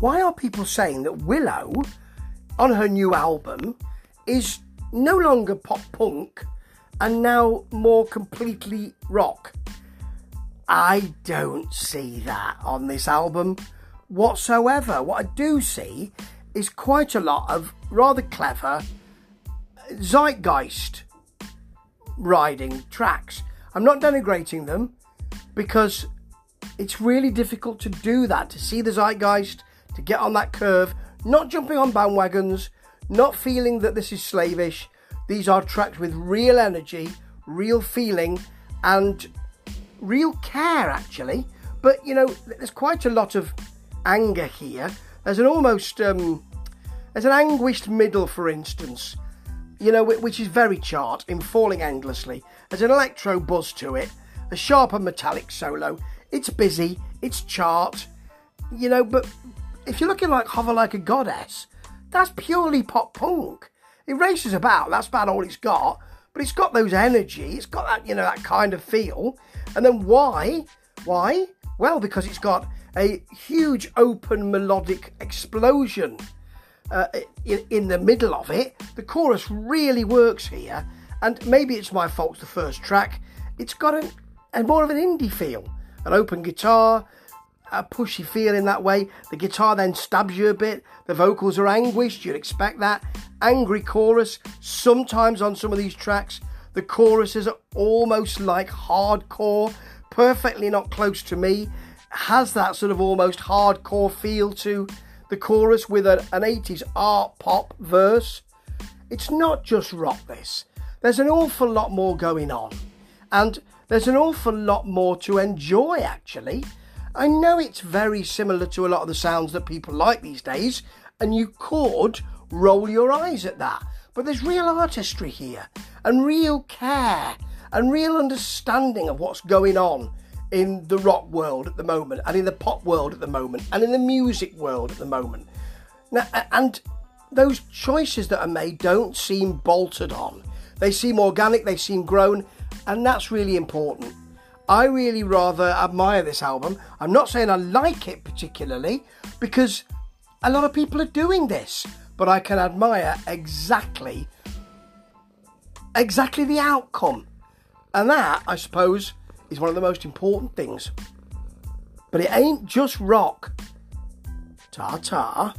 why are people saying that Willow on her new album is no longer pop punk and now more completely rock? I don't see that on this album whatsoever. What I do see is quite a lot of rather clever zeitgeist riding tracks. I'm not denigrating them because it's really difficult to do that, to see the zeitgeist, to get on that curve, not jumping on bandwagons, not feeling that this is slavish. These are tracks with real energy, real feeling, and real care, actually. But you know, there's quite a lot of anger here. There's an almost, um, there's an anguished middle, for instance, you know, which is very chart in falling endlessly. There's an electro buzz to it, a sharp and metallic solo. It's busy, it's chart, you know, but if you're looking like Hover Like a Goddess, that's purely pop punk. It races about, that's about all it's got, but it's got those energy, it's got that, you know, that kind of feel. And then why? Why? Well, because it's got a huge open melodic explosion uh, in, in the middle of it. The chorus really works here, and maybe it's my fault, the first track. It's got an, a more of an indie feel, an open guitar, a pushy feel in that way. The guitar then stabs you a bit. The vocals are anguished, you'd expect that. Angry chorus, sometimes on some of these tracks, the choruses are almost like hardcore, perfectly not close to me. Has that sort of almost hardcore feel to the chorus with a, an 80s art pop verse. It's not just rock, this. There's an awful lot more going on. And there's an awful lot more to enjoy, actually. I know it's very similar to a lot of the sounds that people like these days, and you could roll your eyes at that. But there's real artistry here, and real care, and real understanding of what's going on in the rock world at the moment, and in the pop world at the moment, and in the music world at the moment. Now, and those choices that are made don't seem bolted on. They seem organic, they seem grown, and that's really important. I really rather admire this album. I'm not saying I like it particularly because a lot of people are doing this, but I can admire exactly exactly the outcome. And that, I suppose, is one of the most important things. But it ain't just rock. Ta ta.